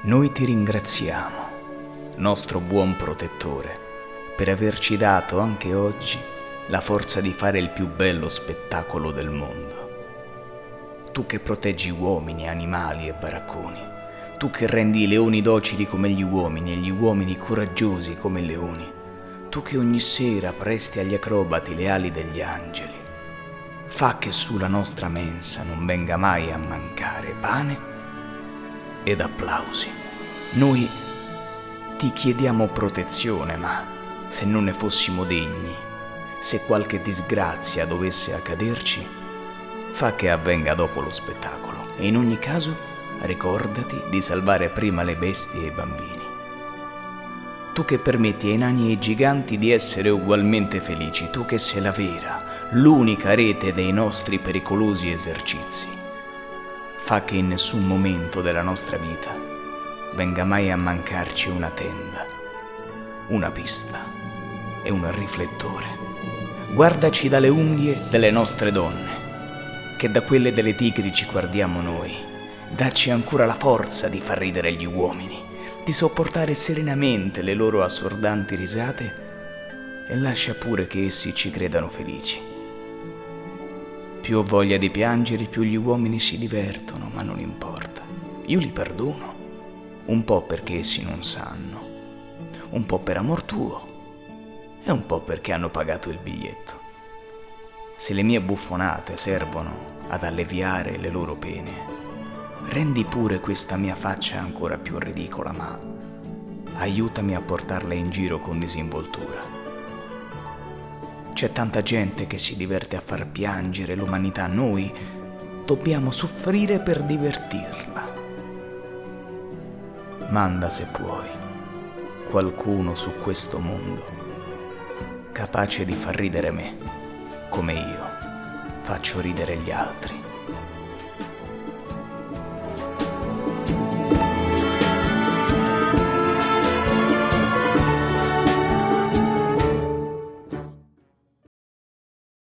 Noi ti ringraziamo, nostro buon protettore, per averci dato anche oggi la forza di fare il più bello spettacolo del mondo. Tu che proteggi uomini, animali e baracconi, tu che rendi i leoni docili come gli uomini e gli uomini coraggiosi come i leoni, tu che ogni sera presti agli acrobati le ali degli angeli, fa che sulla nostra mensa non venga mai a mancare pane ed applausi. Noi ti chiediamo protezione, ma se non ne fossimo degni, se qualche disgrazia dovesse accaderci, fa che avvenga dopo lo spettacolo e in ogni caso ricordati di salvare prima le bestie e i bambini. Tu che permetti ai nani e ai giganti di essere ugualmente felici, tu che sei la vera, l'unica rete dei nostri pericolosi esercizi fa che in nessun momento della nostra vita venga mai a mancarci una tenda, una pista e un riflettore. Guardaci dalle unghie delle nostre donne, che da quelle delle tigri ci guardiamo noi. Dacci ancora la forza di far ridere gli uomini, di sopportare serenamente le loro assordanti risate e lascia pure che essi ci credano felici. Più ho voglia di piangere, più gli uomini si divertono, ma non importa. Io li perdono. Un po' perché essi non sanno, un po' per amor tuo e un po' perché hanno pagato il biglietto. Se le mie buffonate servono ad alleviare le loro pene, rendi pure questa mia faccia ancora più ridicola, ma aiutami a portarla in giro con disinvoltura. C'è tanta gente che si diverte a far piangere l'umanità, noi dobbiamo soffrire per divertirla. Manda se puoi qualcuno su questo mondo capace di far ridere me come io faccio ridere gli altri.